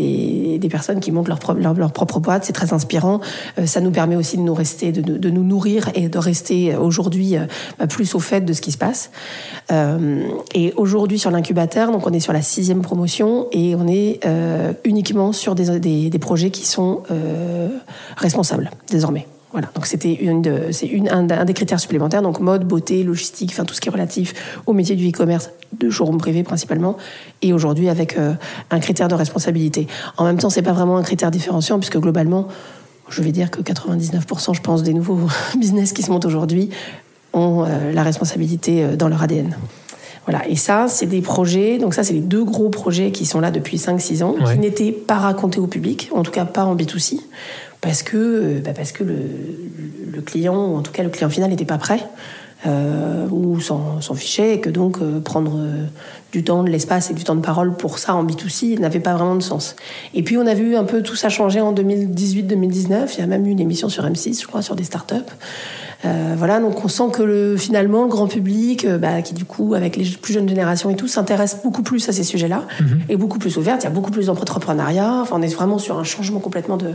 des, personnes qui montent leur, leur, leur propre boîte, c'est très inspirant, ça nous permet aussi de nous rester, de, de nous nourrir et de rester aujourd'hui bah, plus au fait de ce qui se passe. et aujourd'hui sur l'incubateur, donc on est sur la sixième promotion et on est uniquement sur des, des, projets qui sont euh, responsable désormais. Voilà, donc c'était une c'est une, un, des critères supplémentaires, donc mode, beauté, logistique, enfin tout ce qui est relatif au métier du e-commerce, de showroom privé principalement, et aujourd'hui avec euh, un critère de responsabilité. En même temps, c'est pas vraiment un critère différenciant puisque globalement, je vais dire que 99%, je pense, des nouveaux business qui se montent aujourd'hui ont euh, la responsabilité dans leur ADN. Voilà, et ça, c'est des projets, donc ça, c'est les deux gros projets qui sont là depuis 5-6 ans, qui n'étaient pas racontés au public, en tout cas pas en B2C, parce que, euh, bah parce que le, client, en tout cas le client final, n'était pas prêt. Euh, ou s'en fichait, et que donc euh, prendre du temps, de l'espace et du temps de parole pour ça en B2C n'avait pas vraiment de sens. Et puis on a vu un peu tout ça changer en 2018-2019. Il y a même eu une émission sur M6, je crois, sur des startups. Euh, voilà, donc on sent que le, finalement le grand public, euh, bah, qui du coup avec les plus jeunes générations et tout, s'intéresse beaucoup plus à ces sujets-là mhm. et beaucoup plus ouverte. Il y a beaucoup plus d'entrepreneuriat. Enfin, on est vraiment sur un changement complètement de,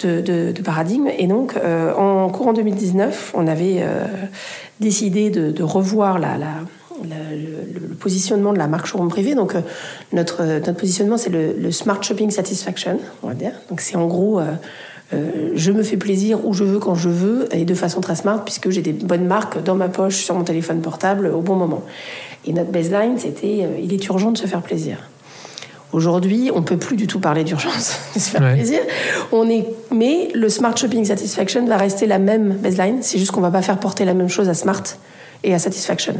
de, de, de paradigme. Et donc, euh, en courant 2019, on avait décidé de, de revoir la, la le, le, positionnement de la marque showroom privé. Donc, notre, notre positionnement, c'est le, le, Smart Shopping Satisfaction, on va dire. Donc, c'est en gros euh, je me fais plaisir où je veux, quand je veux, et de façon très smart, puisque j'ai des bonnes marques dans ma poche, sur mon téléphone portable, au bon moment. Et notre baseline, c'était euh, il est urgent de se faire plaisir. Aujourd'hui, on peut plus du tout parler d'urgence de se faire plaisir. On est, mais le Smart Shopping Satisfaction va rester la même baseline. C'est juste qu'on va pas faire porter la même chose à Smart et à Satisfaction.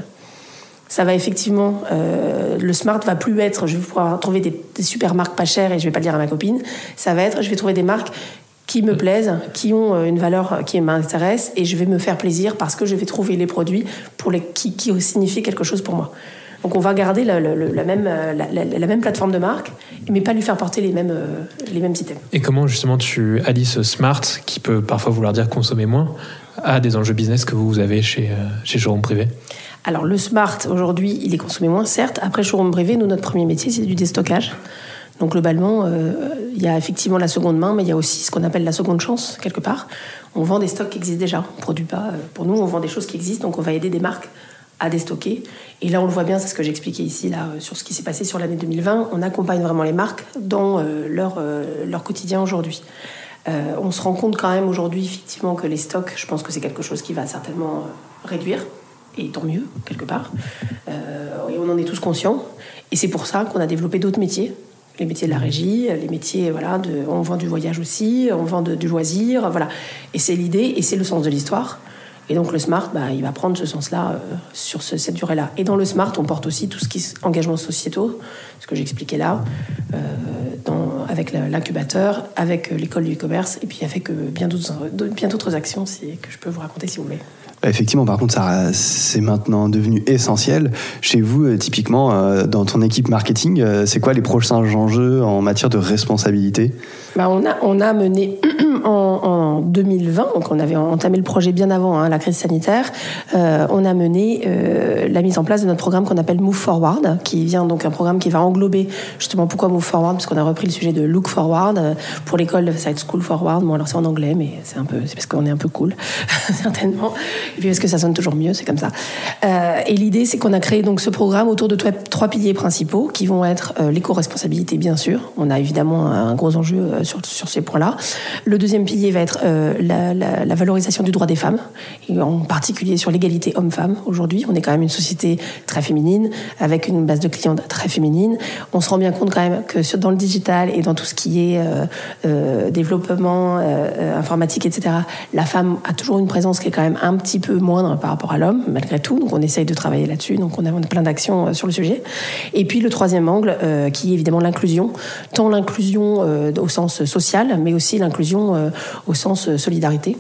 Ça va effectivement, euh, le smart va plus être, je vais pouvoir trouver des, des, super marques pas chères et je vais pas le dire à ma copine. Ça va être, je vais trouver des marques qui me plaisent, qui ont euh, une valeur qui m'intéresse, et je vais me faire plaisir parce que je vais trouver les produits pour les, qui, qui signifient quelque chose pour moi. Donc on va garder la, la- la même, euh, la, même plateforme de marque, mais pas lui faire porter les mêmes, euh, les mêmes items. Et comment justement tu allies ce smart, qui peut parfois vouloir dire consommer moins, à des enjeux business que vous avez chez, euh, chez Showroom Privé? Alors le smart aujourd'hui, il est consommé moins, certes. Après showroom privé, nous notre premier métier c'est du déstockage. Donc globalement, euh, il y a effectivement la seconde main, mais il y a aussi ce qu'on appelle la seconde chance quelque part. On vend des stocks qui existent déjà. On produit pas. euh, Pour nous, on vend des choses qui existent, donc on va aider des marques à déstocker. Et là, on le voit bien, c'est ce que j'expliquais ici là euh, sur ce qui s'est passé sur l'année 2020. On accompagne vraiment les marques dans leur leur quotidien aujourd'hui. On se rend compte quand même aujourd'hui effectivement que les stocks, je pense que c'est quelque chose qui va certainement réduire et tant mieux, quelque part. Et on en est tous conscients. Et c'est pour ça qu'on a développé d'autres métiers. Les métiers de la régie, les métiers, voilà, on vend du voyage aussi, on vend du loisir, voilà. Et c'est l'idée et c'est le sens de l'histoire. Et donc le smart, bah, il va prendre ce sens-là euh, sur ce- cette durée-là. Et dans le smart, on porte aussi tout ce qui est engagements sociétaux, ce que j'expliquais là, euh, avec l'incubateur, avec euh, l'école du e-commerce, et puis avec euh, bien d'autres bien d'autres actions que je peux vous raconter si vous voulez. Effectivement, par contre, ça, c'est maintenant devenu essentiel. Chez vous, euh, typiquement, euh, dans ton équipe marketing, euh, c'est quoi les prochains enjeux en matière de responsabilité? Bah, on, a, on a mené en, en 2020, donc on avait entamé le projet bien avant hein, la crise sanitaire, on a mené la mise en place de notre programme qu'on appelle Move Forward, qui vient donc un programme qui va englober justement pourquoi Move Forward, parce qu'on a repris le sujet de Look Forward pour l'école, ça va être School Forward. Bon alors c'est en anglais, mais c'est c'est parce qu'on est un peu cool, certainement, et puis parce que ça sonne toujours mieux, c'est comme ça. Euh, et l'idée, c'est qu'on a créé donc ce programme autour de trois, piliers principaux, qui vont être euh, l'éco-responsabilité, bien sûr. On a évidemment un gros enjeu euh, sur, sur ces points-là. Le deuxième pilier va être la, valorisation du droit des femmes, en particulier sur l'égalité homme-femme. Aujourd'hui, on est quand même une société très féminine, avec une base de clients très féminine. On se rend bien compte quand même que dans le digital et dans tout ce qui est développement informatique, etc., la femme a toujours une présence qui est quand même un petit peu moindre par rapport à l'homme, malgré tout. Donc on essaye de travailler là-dessus. Donc on a, plein d'actions euh, sur le sujet. Et puis le troisième angle, euh, qui est évidemment l'inclusion, tant l'inclusion euh, au sens social, mais aussi l'inclusion au sens solidarité.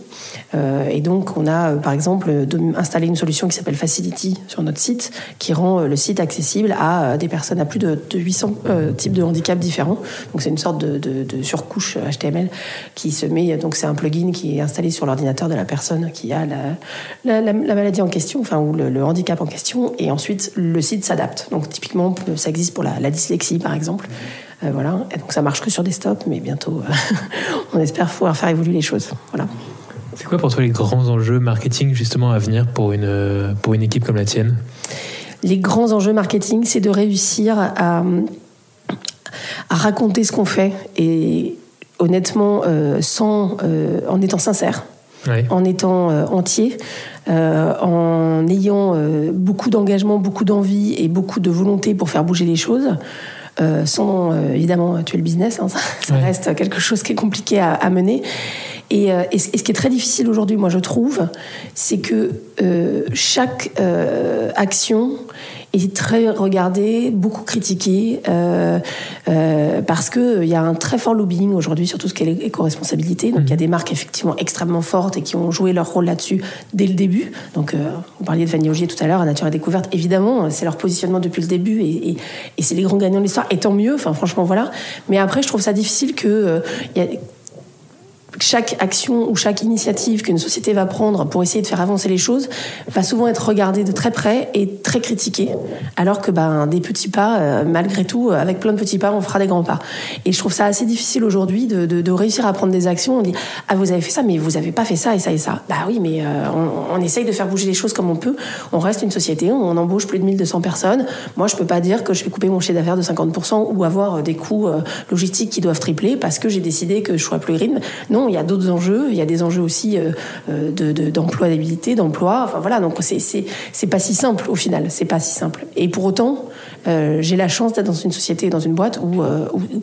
Et donc on a, par exemple, installé une solution qui s'appelle Facility sur notre site, qui rend le site accessible à des personnes à plus de, de 800 euh, types de handicaps différents. Donc c'est une sorte de surcouche HTML qui se met. Donc c'est un plugin qui est installé sur l'ordinateur de la personne qui a la, la, la- la maladie en question, enfin ou le, le handicap en question, et ensuite le site s'adapte. Donc typiquement ça existe pour la, la dyslexie par exemple. Euh, voilà. Et donc ça marche que sur desktop, mais bientôt euh, on espère pouvoir faire évoluer les choses. Voilà. C'est quoi pour toi les grands enjeux marketing justement à venir pour une, euh, pour une équipe comme la tienne? Les grands enjeux marketing, c'est de réussir à, à raconter ce qu'on fait et honnêtement, euh, sans, euh, en étant sincère, En étant euh, entier, euh, en ayant euh, beaucoup d'engagement, beaucoup d'envie et beaucoup de volonté pour faire bouger les choses. sans évidemment tuer le business, hein, ça, reste quelque chose qui est compliqué à, à mener. Et, et ce qui est très difficile aujourd'hui, moi je trouve, c'est que chaque action est très regardée, beaucoup critiquée, euh, euh, parce qu'il y a un très fort lobbying aujourd'hui sur tout ce qui est éco-responsabilité. Donc il y a des marques effectivement extrêmement fortes et qui ont joué leur rôle là-dessus dès le début. Donc euh, vous parliez de Fanny Augier tout à l'heure, à Nature et Découverte, évidemment, c'est leur positionnement depuis le début et, et, et c'est les grands gagnants de l'histoire. Et tant mieux, enfin franchement voilà. Mais après, je trouve ça difficile que euh, y a chaque action ou chaque initiative qu'une société va prendre pour essayer de faire avancer les choses va souvent être regardée de très près et très critiquée, alors que ben, des petits pas, euh, malgré tout, euh, avec plein de petits pas, on fera des grands pas. Et je trouve ça assez difficile aujourd'hui de, réussir à prendre des actions. On dit ah vous avez fait ça, mais vous avez pas fait ça et ça et ça. Bah oui, mais euh, on, essaye de faire bouger les choses comme on peut. On reste une société, on embauche plus de 1200 personnes. Moi, je peux pas dire que je vais couper mon chiffre d'affaires de 50% ou avoir des coûts logistiques qui doivent tripler parce que j'ai décidé que je sois plus green. Non, il y a d'autres enjeux. Il y a des enjeux aussi euh, euh, de, de, d'employabilité, d'emploi. Enfin voilà, donc c'est, pas si simple au final. C'est pas si simple. Et pour autant, euh, j'ai la chance d'être dans une société, dans une boîte où,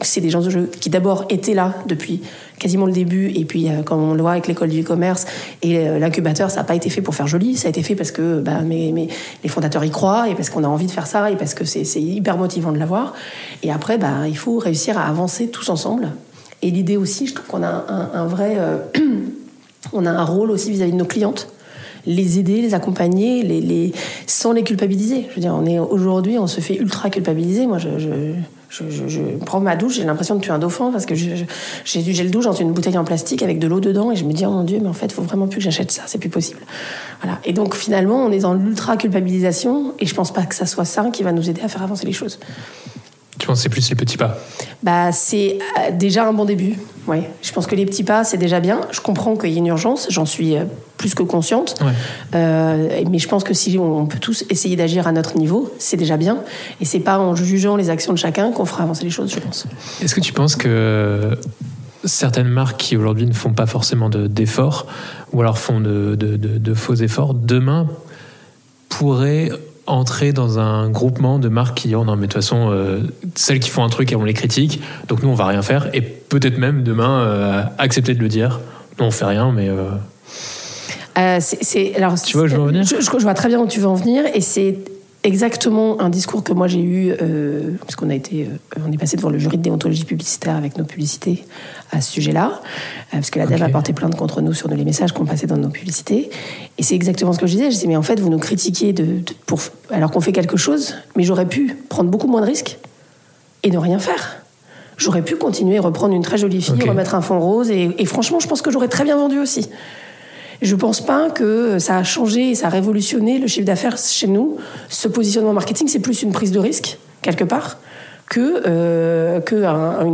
c'est des gens de jeu qui d'abord étaient là depuis quasiment le début. Et puis, euh, comme on le voit avec l'école du e-commerce et l'incubateur, ça n'a pas été fait pour faire joli. Ça a été fait parce que mes- les fondateurs y croient et parce qu'on a envie de faire ça et parce que c'est, hyper motivant de l'avoir. Et après, bah, il faut réussir à avancer tous ensemble. Et l'idée aussi, je trouve qu'on a un, vrai, euh, on a un rôle aussi vis-à-vis de nos clientes. les aider, les accompagner, sans les culpabiliser. Je veux dire, on est aujourd'hui, on se fait ultra culpabiliser. Moi, je, prends ma douche, j'ai l'impression de tuer un dauphin parce que j'ai j'ai le douche dans une bouteille en plastique avec de l'eau dedans et je me dis, oh mon Dieu, mais en fait, il faut vraiment plus que j'achète ça, c'est plus possible. Voilà. Et donc, finalement, on est dans l'ultra culpabilisation et je pense pas que ça soit ça qui va nous aider à faire avancer les choses. Tu penses que c'est plus les petits pas Bah, c'est euh, déjà un bon début. Ouais. Je pense que les petits pas, c'est déjà bien. Je comprends qu'il y a une urgence, j'en suis euh, plus que consciente. Ouais. Euh, mais je pense que si on peut tous essayer d'agir à notre niveau, c'est déjà bien. Et c'est pas en jugeant les actions de chacun qu'on fera avancer les choses, je pense. Est-ce que tu penses que certaines marques qui aujourd'hui ne font pas forcément de- d'efforts, ou alors font de, de- de- de faux efforts, demain pourraient entrer dans un groupement de marques qui diront non mais de toute façon euh, celles qui font un truc et on les critique donc nous on va rien faire. Et peut-être même demain euh, accepter de le dire. Non on fait rien mais euh, Euh, c'est- c'est- alors, Tu vois où je veux en venir? je, je- je vois très bien où tu veux en venir. Et c'est exactement un discours que moi j'ai eu euh, parce qu'on a été euh, on est passé devant le jury de déontologie publicitaire avec nos publicités à ce sujet-là euh, parce que la DAF a porté plainte contre nous sur les messages qu'on passait dans nos publicités. Et c'est exactement ce que je disais. Je disais mais en fait vous nous critiquez de, de- pour alors qu'on fait quelque chose mais j'aurais pu prendre beaucoup moins de risques et ne rien faire. J'aurais pu continuer, reprendre une très jolie fille, remettre un fond rose, et, et franchement, je pense que j'aurais très bien vendu aussi. Je pense pas que ça a changé et ça a révolutionné le chiffre d'affaires chez nous. Ce positionnement marketing, c'est plus une prise de risque, quelque part, que, euh,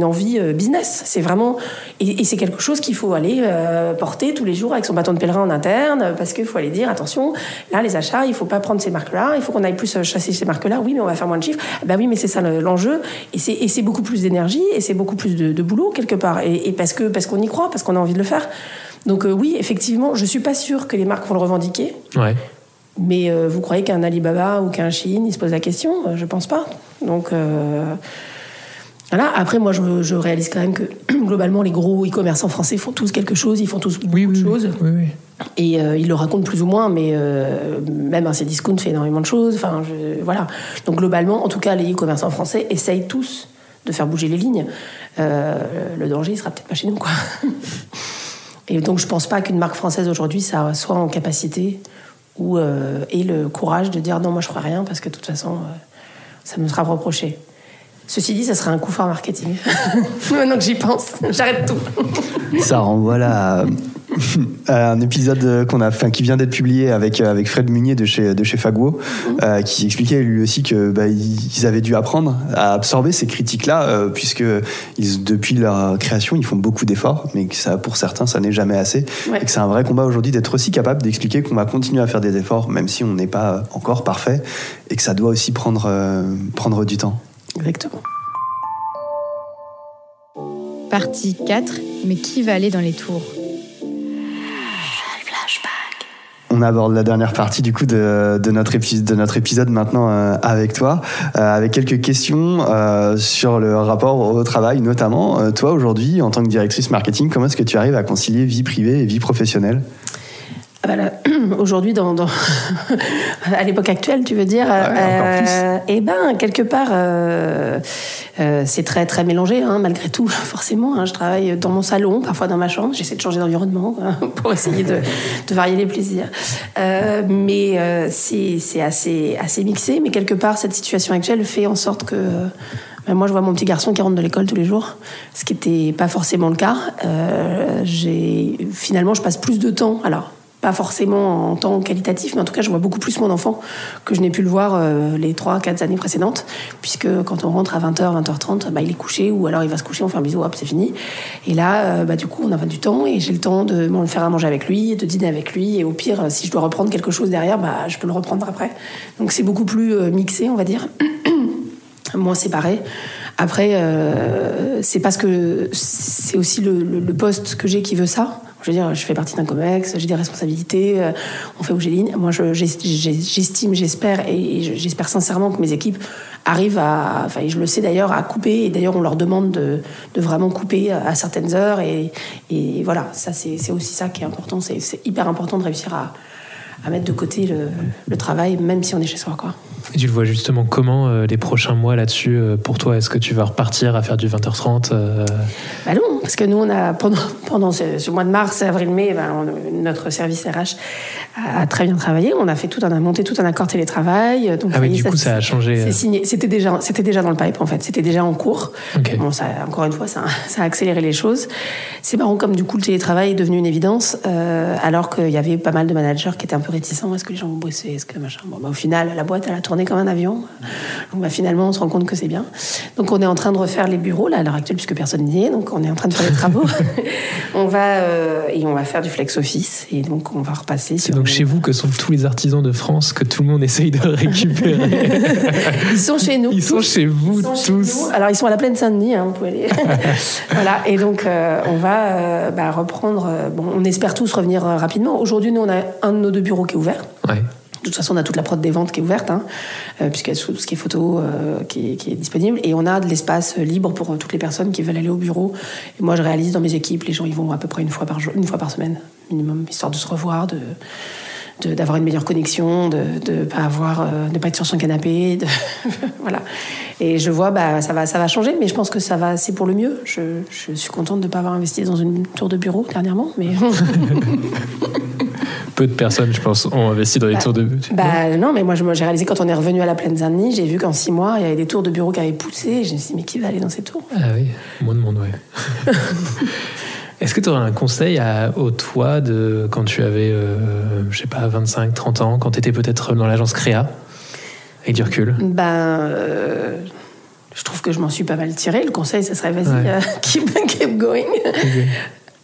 envie euh, business. C'est vraiment. Et, c'est quelque chose qu'il faut aller euh, porter tous les jours avec son bâton de pèlerin en interne, parce qu'il faut aller dire attention, là, les achats, il faut pas prendre ces marques-là, il faut qu'on aille plus euh, chasser ces marques-là. Oui, mais on va faire moins de chiffres. Ben oui, mais c'est ça le- l'enjeu. Et c'est et c'est beaucoup plus d'énergie et c'est beaucoup plus de, de boulot, quelque part. Et, et parce que parce qu'on y croit, parce qu'on a envie de le faire. Donc euh, oui, effectivement, je suis pas sûre que les marques vont le revendiquer. ouais Mais euh, vous croyez qu'un Alibaba ou qu'un Shein, il se pose la question? Euh, Je pense pas. Donc voilà. Après, moi, je, je réalise quand même que globalement, les gros e-commerçants français font tous quelque chose. Ils font tous beaucoup oui de oui, choses. oui oui Et euh, ils le racontent plus ou moins, mais euh, même un Cdiscount fait énormément de choses. Enfin, je- voilà. Donc globalement, en tout cas, les e-commerçants français essayent tous de faire bouger les lignes. Euh, le danger, il sera peut-être pas chez nous, quoi. Et donc, je pense pas qu'une marque française aujourd'hui, ça soit en capacité ou euh, ait le courage de dire non, moi je ferai rien parce que de toute façon, euh, ça me sera reproché. Ceci dit, ça serait un coup fort marketing. Maintenant que j'y pense, j'arrête tout. Ça renvoie là à un épisode qu'on a, enfin, qui vient d'être publié avec euh, avec Fred Munier de chez de chez Fagwo, euh, qui expliquait lui aussi que bah, ils ils avaient dû apprendre à absorber ces critiques-là, euh, puisque ils, depuis leur création, ils font beaucoup d'efforts, mais que ça, pour certains, ça n'est jamais assez, Ouais. et que c'est un vrai combat aujourd'hui d'être aussi capable d'expliquer qu'on va continuer à faire des efforts, même si on n'est pas encore parfait, et que ça doit aussi prendre euh, prendre du temps. Exactement. Partie 4. Mais qui va aller dans les tours? On aborde la dernière partie du coup de, de notre, épisode, maintenant euh, avec toi, euh, avec quelques questions euh, sur le rapport au travail notamment. Euh, toi aujourd'hui, en tant que directrice marketing, comment est-ce que tu arrives à concilier vie privée et vie professionnelle? Bah là, Aujourd'hui, dans, dans- à l'époque actuelle, tu veux dire encore plus. Eh ben, quelque part, euh, euh, c'est très très mélangé, hein, malgré tout, forcément. hein. je travaille dans mon salon, parfois dans ma chambre. J'essaie de changer d'environnement hein, pour essayer de, de varier les plaisirs. Euh, mais euh, c'est assez assez mixé. Mais quelque part, cette situation actuelle fait en sorte que ben, moi, je vois mon petit garçon qui rentre de l'école tous les jours, ce qui n'était pas forcément le cas. Euh, finalement, je passe plus de temps. Alors, pas forcément en temps qualitatif, mais en tout cas, je vois beaucoup plus mon enfant que je n'ai pu le voir euh, les 3-4 années précédentes, puisque quand on rentre à 20h, 20h30, bah, il est couché, ou alors il va se coucher, on fait un bisou, hop, c'est fini. Et là, euh, bah, du coup, on a du temps, et j'ai le temps de me faire à manger avec lui, de dîner avec lui, et au pire, euh, si je dois reprendre quelque chose derrière, bah, je peux le reprendre après. Donc c'est beaucoup plus mixé, on va dire moins séparé. Après, c'est parce que c'est aussi le poste que j'ai qui veut ça. Je veux dire, je fais partie d'un COMEX, j'ai des responsabilités, euh, on fait lignes. Moi, j'estime, j'espère, et j'espère sincèrement que mes équipes arrivent à, enfin, je le sais d'ailleurs, à couper. Et d'ailleurs, on leur demande de, vraiment couper à certaines heures. Et, voilà, ça, c'est aussi ça qui est important. C'est hyper important de réussir à, à mettre de côté le, le travail, même si on est chez soi, quoi. Et tu le vois justement comment euh, les prochains mois là-dessus euh, pour toi Est-ce que tu vas repartir à faire du 20h30 euh, Bah non, parce que nous, on a, pendant, pendant ce, ce mois de mars, avril, mai, on- notre service RH a, très bien travaillé. On a fait tout, on a monté tout un accord télétravail. Donc ah oui, du coup, ça a changé. C'était déjà, c'était déjà dans le pipe en fait. C'était déjà en cours. Bon, ça, encore une fois, ça, ça, a accéléré les choses. C'est marrant comme du coup le télétravail est devenu une évidence, alors qu'il y avait pas mal de managers qui étaient un peu réticents. Est-ce que les gens vont bosser? Est-ce que machin? Bon, bah, au final, la boîte, elle a tourné comme un avion. Donc bah, finalement, on se rend compte que c'est bien. Donc on est en train de refaire les bureaux là à l'heure actuelle puisque personne n'y est. Donc on est en train de faire les travaux. on va euh, et on va faire du flex office et donc on va repasser. C'est donc chez vous que sont tous les artisans de France que tout le monde essaye de récupérer. ils sont chez nous. Ils sont chez vous tous. Alors ils sont à la plaine Saint-Denis. Hein, vous pouvez aller. voilà. Et donc euh, on va euh, bah, reprendre. bon, on espère tous revenir rapidement. Aujourd'hui, nous on a un de nos deux bureaux qui est ouvert. Ouais. De toute façon, on a toute la prod des ventes qui est ouverte, hein, euh, puisqu'il y a tout ce qui est photo euh, qui, est, disponible. Et on a de l'espace libre pour euh, toutes les personnes qui veulent aller au bureau. Et moi, je réalise dans mes équipes, les gens ils vont à peu près une fois par jour, une fois par semaine, minimum, histoire de se revoir, de d'avoir une meilleure connexion, de ne pas avoir, de pas être sur son canapé, voilà. Et je vois, bah, ça va, ça va changer, mais je pense que ça va, c'est pour le mieux. Je, je suis contente de ne pas avoir investi dans une tour de bureau dernièrement, mais. peu de personnes, je pense, ont investi dans les bah, tours de. Bah non, mais moi, j'ai réalisé quand on est revenu à la plaine Saint-Denis, j'ai vu qu'en six mois, il y avait des tours de bureaux qui avaient poussé. je me suis dit, mais qui va aller dans ces tours? Ah oui, moins de monde, ouais. Est-ce que tu aurais un conseil à, au toi de quand tu avais, euh, je sais pas, 25, 30 ans, quand tu étais peut-être dans l'agence Créa, avec du recul? Ben. Euh, je trouve que je m'en suis pas mal tiré. Le conseil, ça serait vas-y, euh, keep, keep, going.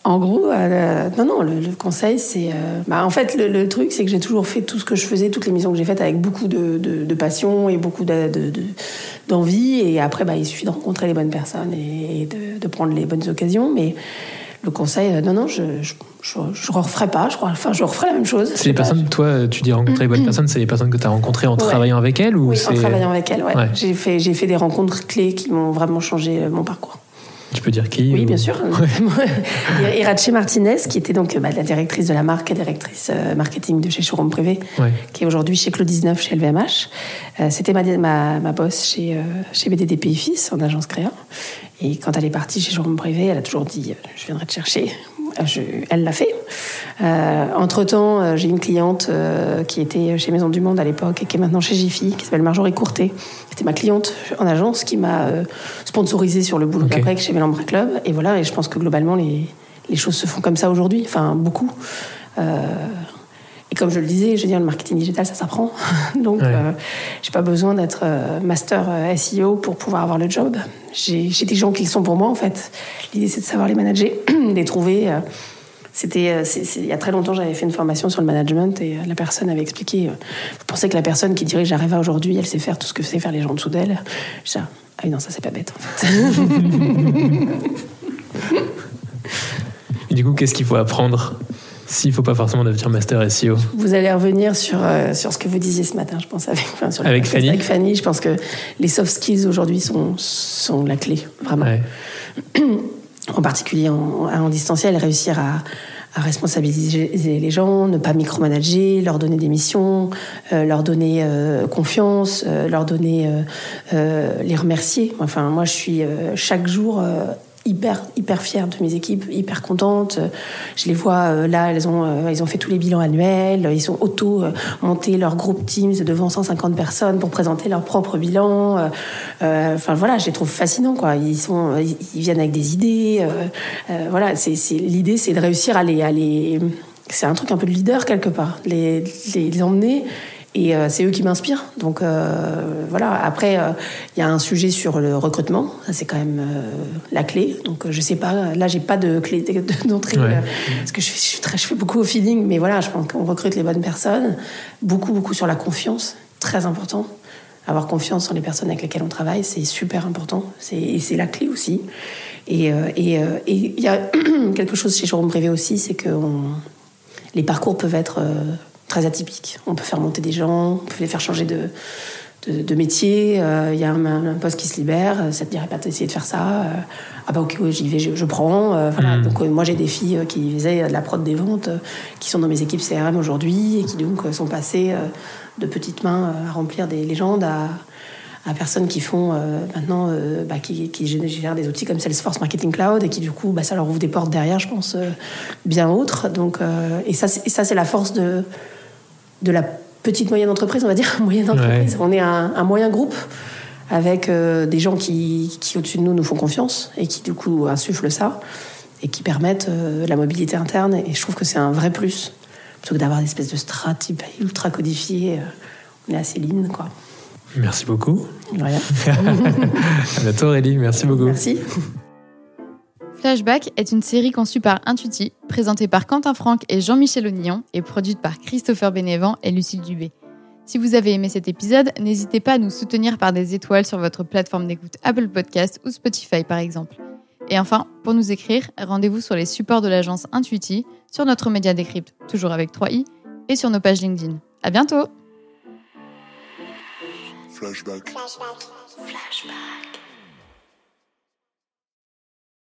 En gros, euh, non, non, le, conseil, c'est. Euh, bah, en fait, le, truc, c'est que j'ai toujours fait tout ce que je faisais, toutes les missions que j'ai faites avec beaucoup de, passion et beaucoup d'envie. et après, bah, il suffit de rencontrer les bonnes personnes et, de, prendre les bonnes occasions. Mais le conseil, euh, non, non, je ne referai pas, je crois. Enfin, je referai la même chose. C'est les personnes, toi, tu dis rencontrer les bonnes personnes, c'est les personnes que tu as rencontrées en travaillant avec elles ou Oui, en travaillant avec elles, ouais. J'ai fait, fait des rencontres clés qui m'ont vraiment changé mon parcours. Tu peux dire qui Oui, bien sûr. Irache Martinez, qui était donc bah, la directrice de la marque, directrice euh, marketing de chez Showroom Privé, qui est aujourd'hui chez Claude 19 chez LVMH. Euh, c'était ma, ma, ma, boss chez, euh, chez BDDP Fils, en agence créa. Et quand elle est partie chez Showroom Privé, elle a toujours dit Je viendrai te chercher. Elle l'a fait. Entre-temps, j'ai une cliente qui était chez Maison du Monde à l'époque et qui est maintenant chez Jiffy, qui s'appelle Marjorie Courtet, c'était ma cliente en agence qui m'a euh, sponsorisé sur le boulot d'après chez Mélambra Club. Et voilà, et je pense que globalement, les, les choses se font comme ça aujourd'hui, enfin beaucoup. Euh, et comme je le disais, je veux dire, le marketing digital, ça s'apprend. Donc, euh, j'ai pas besoin d'être master SEO pour pouvoir avoir le job. J'ai des gens qui le sont pour moi, en fait. L'idée, c'est de savoir les manager, les trouver. C'était euh, il y a très longtemps, j'avais fait une formation sur le management et euh, la personne avait expliqué. Euh, vous pensez que la personne qui dirige Areva aujourd'hui, elle sait faire tout ce que sait faire les gens en dessous d'elle? Je dis, ah oui, non, ça c'est pas bête en fait. et du coup, qu'est-ce qu'il faut apprendre? S'il ne faut pas forcément devenir master SEO Vous allez revenir sur, sur ce que vous disiez ce matin, je pense, avec, avec Fanny. Avec Fanny, je pense que les soft skills aujourd'hui sont, sont la clé, vraiment. en particulier en, en distanciel, réussir à, à responsabiliser les gens, ne pas micromanager, leur donner des missions, euh, leur donner euh, confiance, euh, leur donner les remercier. Enfin, moi, je suis chaque jour hyper fière de mes équipes, hyper contente. Je les vois euh, là, elles ont euh, ils ont fait tous les bilans annuels, ils sont auto euh, monté leur groupe Teams devant 150 personnes pour présenter leur propre bilan. enfin voilà, je les trouve fascinants quoi. Ils sont ils viennent avec des idées. voilà, c'est l'idée c'est de réussir à les, à les c'est un truc un peu de leader quelque part, les, les emmener et euh, c'est eux qui m'inspirent. Donc euh, voilà. Après, il euh, y a un sujet sur le recrutement. C'est quand même la clé. Donc je sais pas. Là, j'ai pas de clé d'entrée parce que je fais, je, très, je fais beaucoup au feeling. Mais voilà, je pense qu'on recrute les bonnes personnes. Beaucoup, beaucoup sur la confiance. Très important. Avoir confiance en les personnes avec lesquelles on travaille, c'est super important. Et c'est la clé aussi. Et il y a quelque chose chez Jérôme Privé aussi, c'est que les parcours peuvent être très atypique. On peut faire monter des gens, on peut les faire changer de, de, métier. Il euh, y a un, poste qui se libère, ça te dirait pas d'essayer de faire ça. Euh, ah bah ok, j'y vais, je, prends. Euh, voilà. Hmm. Donc moi j'ai des filles qui faisaient de la prod des ventes, qui sont dans mes équipes CRM aujourd'hui et qui donc sont passées de petites mains à remplir des légendes à à personnes qui font maintenant, bah, qui, qui, gèrent des outils comme Salesforce Marketing Cloud et qui du coup, bah, ça leur ouvre des portes derrière, je pense, bien autres. Donc, et ça, c'est la force de, de la petite moyenne entreprise, on va dire, moyenne entreprise. On est un, un, moyen groupe avec euh, des gens qui, qui au-dessus de nous, nous font confiance et qui, du coup, insufflent ça et qui permettent euh, la mobilité interne. Et je trouve que c'est un vrai plus. Plutôt que d'avoir des espèces de strates ultra codifiées, on est assez lean, quoi. Merci beaucoup. Voilà. à bientôt Aurélie, merci beaucoup. Merci. Flashback est une série conçue par Intuiti, présentée par Quentin Franck et Jean-Michel Onillon et produite par Christopher Bénévent et Lucille Dubé. Si vous avez aimé cet épisode, n'hésitez pas à nous soutenir par des étoiles sur votre plateforme d'écoute Apple Podcast ou Spotify par exemple. Et enfin, pour nous écrire, rendez-vous sur les supports de l'agence Intuiti, sur notre média Décrypte, toujours avec 3i, et sur nos pages LinkedIn. À bientôt! Flashback. Flashback. Flashback.